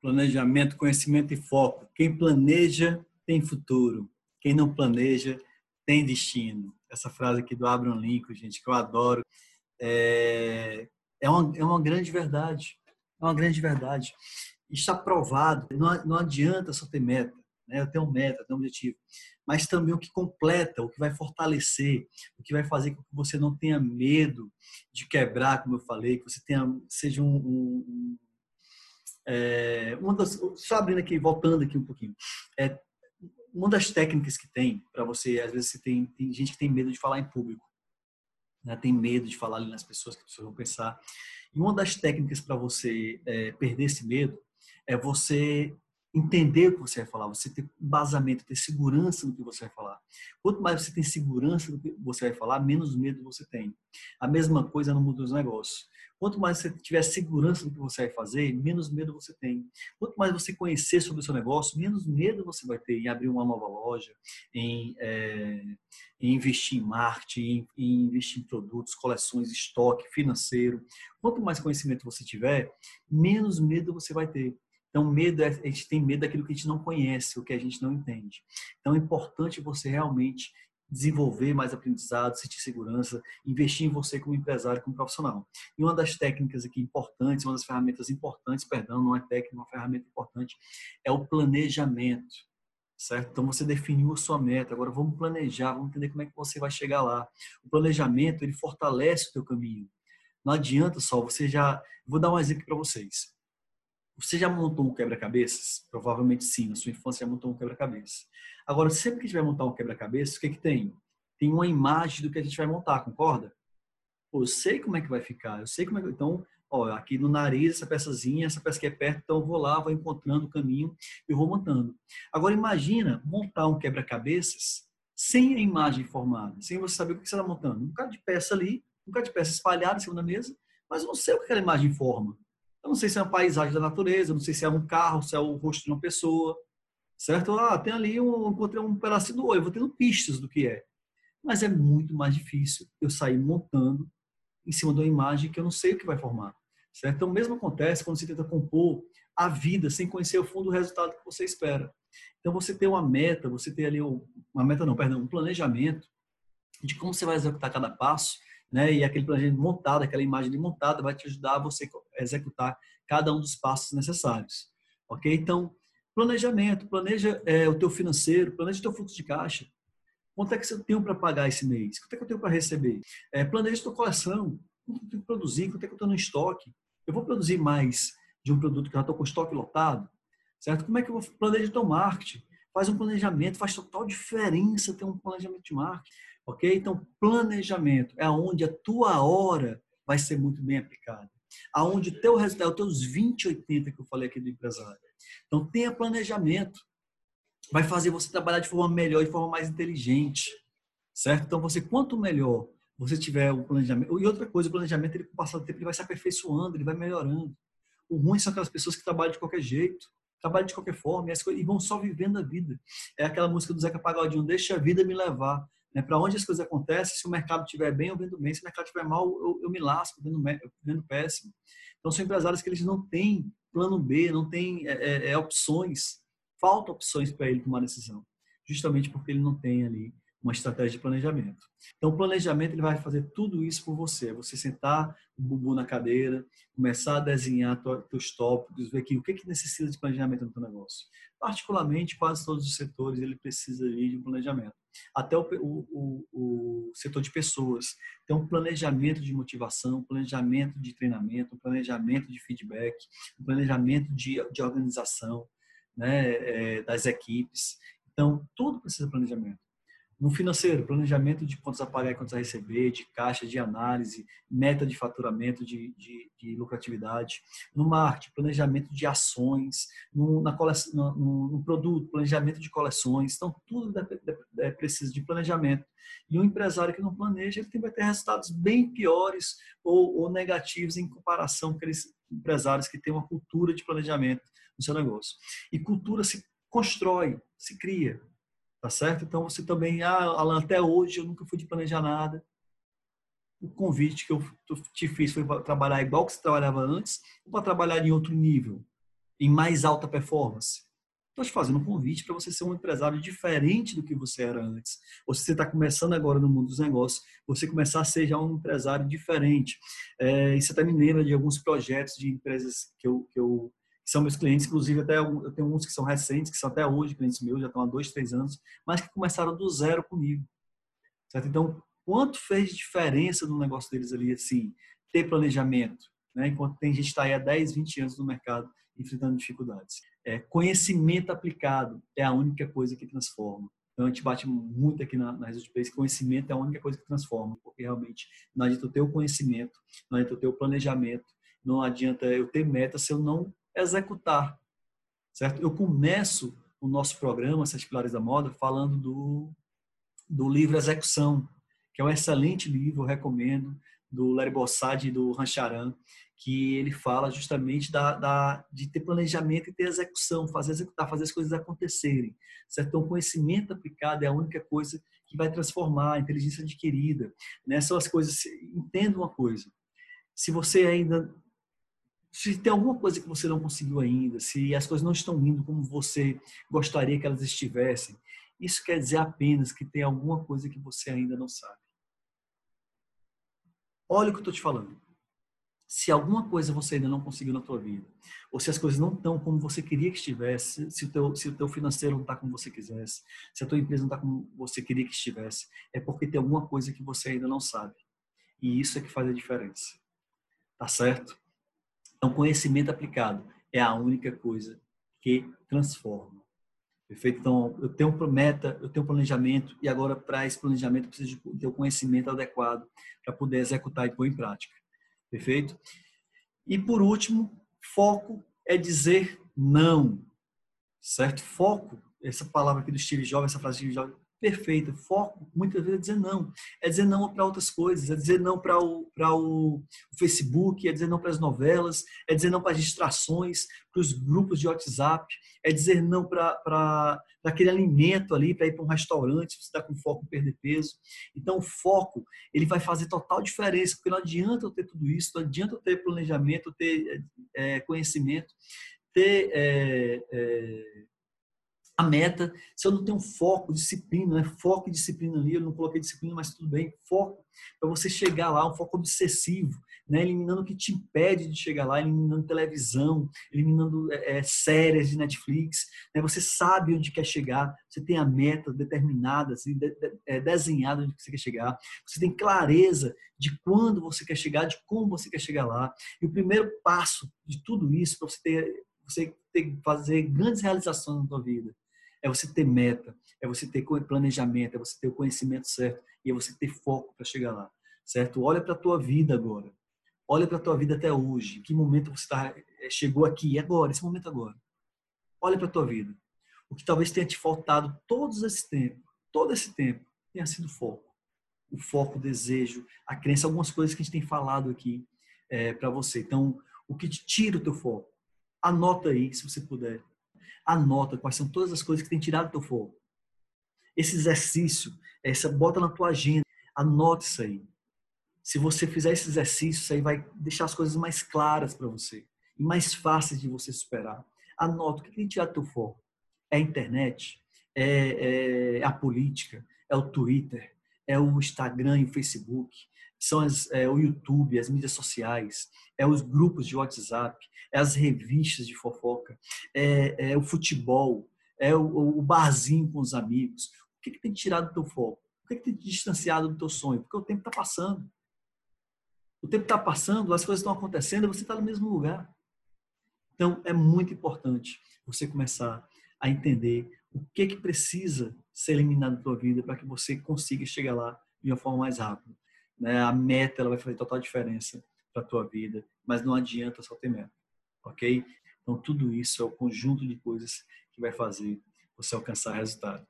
planejamento, conhecimento e foco. Quem planeja tem futuro. Quem não planeja tem destino. Essa frase aqui do Abraham Lincoln, gente, que eu adoro, é, é, uma, é uma grande verdade. É uma grande verdade. Está provado. Não, não adianta só ter meta. Né? Eu tenho meta, tenho um objetivo. Mas também o que completa, o que vai fortalecer, o que vai fazer com que você não tenha medo de quebrar, como eu falei, que você tenha, seja um, um é, uma das, só abrindo aqui, voltando aqui um pouquinho, é, uma das técnicas que tem para você, às vezes você tem, tem gente que tem medo de falar em público, né? tem medo de falar ali nas pessoas que as pessoas vão pensar. E uma das técnicas para você é, perder esse medo é você entender o que você vai falar, você ter embasamento, ter segurança no que você vai falar. Quanto mais você tem segurança do que você vai falar, menos medo você tem. A mesma coisa no mundo dos negócios. Quanto mais você tiver segurança do que você vai fazer, menos medo você tem. Quanto mais você conhecer sobre o seu negócio, menos medo você vai ter em abrir uma nova loja, em, é, em investir em marketing, em, em investir em produtos, coleções, estoque, financeiro. Quanto mais conhecimento você tiver, menos medo você vai ter. Então, medo, é, a gente tem medo daquilo que a gente não conhece, o que a gente não entende. Então, é importante você realmente desenvolver mais aprendizado, sentir segurança, investir em você como empresário, como profissional. E uma das técnicas aqui importantes, uma das ferramentas importantes, perdão, não é técnica, é uma ferramenta importante, é o planejamento, certo? Então você definiu a sua meta, agora vamos planejar, vamos entender como é que você vai chegar lá. O planejamento, ele fortalece o teu caminho. Não adianta só, você já... Vou dar um exemplo para vocês. Você já montou um quebra-cabeças? Provavelmente sim, na sua infância já montou um quebra-cabeças. Agora, sempre que vai montar um quebra-cabeças, o que, que tem? Tem uma imagem do que a gente vai montar, concorda? Pô, eu sei como é que vai ficar, eu sei como é que... Então, ó, aqui no nariz, essa peçazinha, essa peça que é perto, então eu vou lá, vou encontrando o caminho e vou montando. Agora, imagina montar um quebra-cabeças sem a imagem formada, sem você saber o que você está montando. Um bocado de peça ali, um bocado de peça espalhada em cima da mesa, mas eu não sei o que aquela imagem forma. Eu não sei se é uma paisagem da natureza, não sei se é um carro, se é o rosto de uma pessoa, certo? Ah, tem ali um, encontrei um pedacinho do olho, vou tendo pistas do que é. Mas é muito mais difícil eu sair montando em cima de uma imagem que eu não sei o que vai formar, certo? Então, o mesmo acontece quando você tenta compor a vida sem conhecer o fundo do resultado que você espera. Então, você tem uma meta, você tem ali uma meta não, perdão, um planejamento de como você vai executar cada passo né? E aquele planejamento montado, aquela imagem montada vai te ajudar a você executar cada um dos passos necessários, ok? Então, planejamento, planeja é, o teu financeiro, planeja o teu fluxo de caixa. Quanto é que eu tenho para pagar esse mês? Quanto é que eu tenho para receber? É, planeja a tua coleção. Quanto eu tenho que produzir? Quanto é que eu estou no estoque? Eu vou produzir mais de um produto que já estou com estoque lotado? Certo? Como é que eu vou planejar o teu marketing? Faz um planejamento, faz total diferença ter um planejamento de marketing. Ok? Então, planejamento é onde a tua hora vai ser muito bem aplicada. Aonde teu resultado, teus 20, 80 que eu falei aqui do empresário. Então, tenha planejamento. Vai fazer você trabalhar de forma melhor, de forma mais inteligente. Certo? Então, você, quanto melhor você tiver o planejamento. E outra coisa, o planejamento, ele, com o passar do tempo, ele vai se aperfeiçoando, ele vai melhorando. O ruim são aquelas pessoas que trabalham de qualquer jeito, trabalham de qualquer forma e vão só vivendo a vida. É aquela música do Zeca Pagodinho, deixa a vida me levar. Né? Para onde as coisas acontecem, se o mercado estiver bem, eu vendo bem. Se o mercado estiver mal, eu, eu me lasco, vendo, vendo péssimo. Então, são empresários que eles não têm plano B, não têm é, é, é opções. Falta opções para ele tomar decisão. Justamente porque ele não tem ali uma estratégia de planejamento. Então, o planejamento ele vai fazer tudo isso por você. Você sentar o bubu na cadeira, começar a desenhar seus tópicos, ver aqui o que, que necessita de planejamento no seu negócio. Particularmente, quase todos os setores ele precisa de um planejamento até o, o, o, setor de pessoas. Então, planejamento de motivação, planejamento de treinamento, planejamento de feedback, planejamento de, de organização né, é, das equipes. Então, tudo precisa de planejamento. No financeiro, planejamento de contas a pagar e contas a receber, de caixa, de análise, meta de faturamento, de, de, de lucratividade. No marketing, planejamento de ações. No, na coleção, no, no, produto, planejamento de coleções. Então, tudo é, é, precisa de planejamento. E um empresário que não planeja, ele vai ter resultados bem piores ou, ou negativos em comparação com aqueles empresários que têm uma cultura de planejamento no seu negócio. E cultura se constrói, se cria. Tá certo? Então você também, ah, Alan, até hoje eu nunca fui de planejar nada. O convite que eu te fiz foi para trabalhar igual que você trabalhava antes ou para trabalhar em outro nível? em mais alta performance? Estou te fazendo um convite para você ser um empresário diferente do que você era antes. Ou se você está começando agora no mundo dos negócios, você começar a ser já um empresário diferente. É, e você está me lembra de alguns projetos de empresas que eu, que eu que são meus clientes, inclusive até eu tenho uns que são recentes, que são até hoje clientes meus, já estão há dois, três anos, mas que começaram do zero comigo. Certo? Então, quanto fez diferença no negócio deles ali, assim, ter planejamento, né? enquanto tem gente que está aí há 10, 20 anos no mercado enfrentando dificuldades. É, conhecimento aplicado é a única coisa que transforma. Então, a gente bate muito aqui na, na Result Place, conhecimento é a única coisa que transforma, porque realmente não adianta eu ter o conhecimento, não adianta eu ter o planejamento, não adianta eu ter meta se eu não executar, certo? Eu começo o nosso programa, Sete Pilares da Moda, falando do, do livro Execução, que é um excelente livro, eu recomendo, do Larry Bossad e do Rancharan, que ele fala justamente da, da, de ter planejamento e ter execução, fazer executar, fazer as coisas acontecerem. Certo? Então, conhecimento aplicado é a única coisa que vai transformar a inteligência adquirida. Né? São as coisas. Entenda uma coisa: se você ainda. Se tem alguma coisa que você não conseguiu ainda, se as coisas não estão indo como você gostaria que elas estivessem, isso quer dizer apenas que tem alguma coisa que você ainda não sabe. Olha o que eu estou te falando se alguma coisa você ainda não conseguiu na tua vida, ou se as coisas não estão como você queria que estivesse, se o teu, se o teu financeiro não está como você quisesse, se a tua empresa não está como você queria que estivesse, é porque tem alguma coisa que você ainda não sabe. E isso é que faz a diferença. Tá certo? Então, conhecimento aplicado é a única coisa que transforma. Perfeito? Então, eu tenho meta, eu tenho planejamento, e agora, para esse planejamento, eu preciso ter o conhecimento adequado para poder executar e pôr em prática. Perfeito? E por último, foco é dizer não. Certo? Foco, essa palavra aqui do Steve Jobs, essa frase do Steve Jobs, perfeita. Foco, muitas vezes, é dizer não. É dizer não para outras coisas, é dizer não para o, o Facebook, é dizer não para as novelas, é dizer não para as distrações, para os grupos de WhatsApp, é dizer não para aquele alimento ali, para ir para um restaurante, se você está com foco em perder peso. Então, o foco, ele vai fazer total diferença, porque não adianta eu ter tudo isso, não adianta eu ter planejamento, ter é, conhecimento, ter é, é, a meta, se eu não tenho foco, disciplina, né? foco e disciplina ali, eu não coloquei disciplina, mas tudo bem, foco para você chegar lá, um foco obsessivo, né? eliminando o que te impede de chegar lá, eliminando televisão, eliminando é, é, séries de Netflix, né? você sabe onde quer chegar, você tem a meta determinada, assim, de, de, é, desenhada onde você quer chegar, você tem clareza de quando você quer chegar, de como você quer chegar lá, e o primeiro passo de tudo isso para você ter você fazer grandes realizações na sua vida é você ter meta, é você ter planejamento, é você ter o conhecimento certo e é você ter foco para chegar lá, certo? Olha para a tua vida agora. Olha para a tua vida até hoje. Que momento você tá, é, chegou aqui, agora, esse momento agora. Olha para a tua vida. O que talvez tenha te faltado todo esse tempo, todo esse tempo, tenha sido foco. O foco, o desejo, a crença, algumas coisas que a gente tem falado aqui é, para você. Então, o que te tira o teu foco? Anota aí, se você puder anota quais são todas as coisas que tem tirado teu foco. Esse exercício, essa bota na tua agenda, anote isso aí. Se você fizer esse exercício, isso aí vai deixar as coisas mais claras para você e mais fáceis de você superar. Anota o que tem tirado teu foco. É a internet, é, é a política, é o Twitter, é o Instagram e o Facebook, são as, é, o YouTube, as mídias sociais, é os grupos de WhatsApp, é as revistas de fofoca, é, é o futebol, é o, o, barzinho com os amigos. O que, que tem tirado do teu foco? O que, que tem te distanciado do teu sonho? Porque o tempo está passando. O tempo está passando, as coisas estão acontecendo você está no mesmo lugar. Então, é muito importante você começar a entender o que, que precisa ser eliminado da tua vida para que você consiga chegar lá de uma forma mais rápida né? A meta ela vai fazer total diferença para a tua vida, mas não adianta só ter meta, ok? Então tudo isso é o conjunto de coisas que vai fazer você alcançar resultado.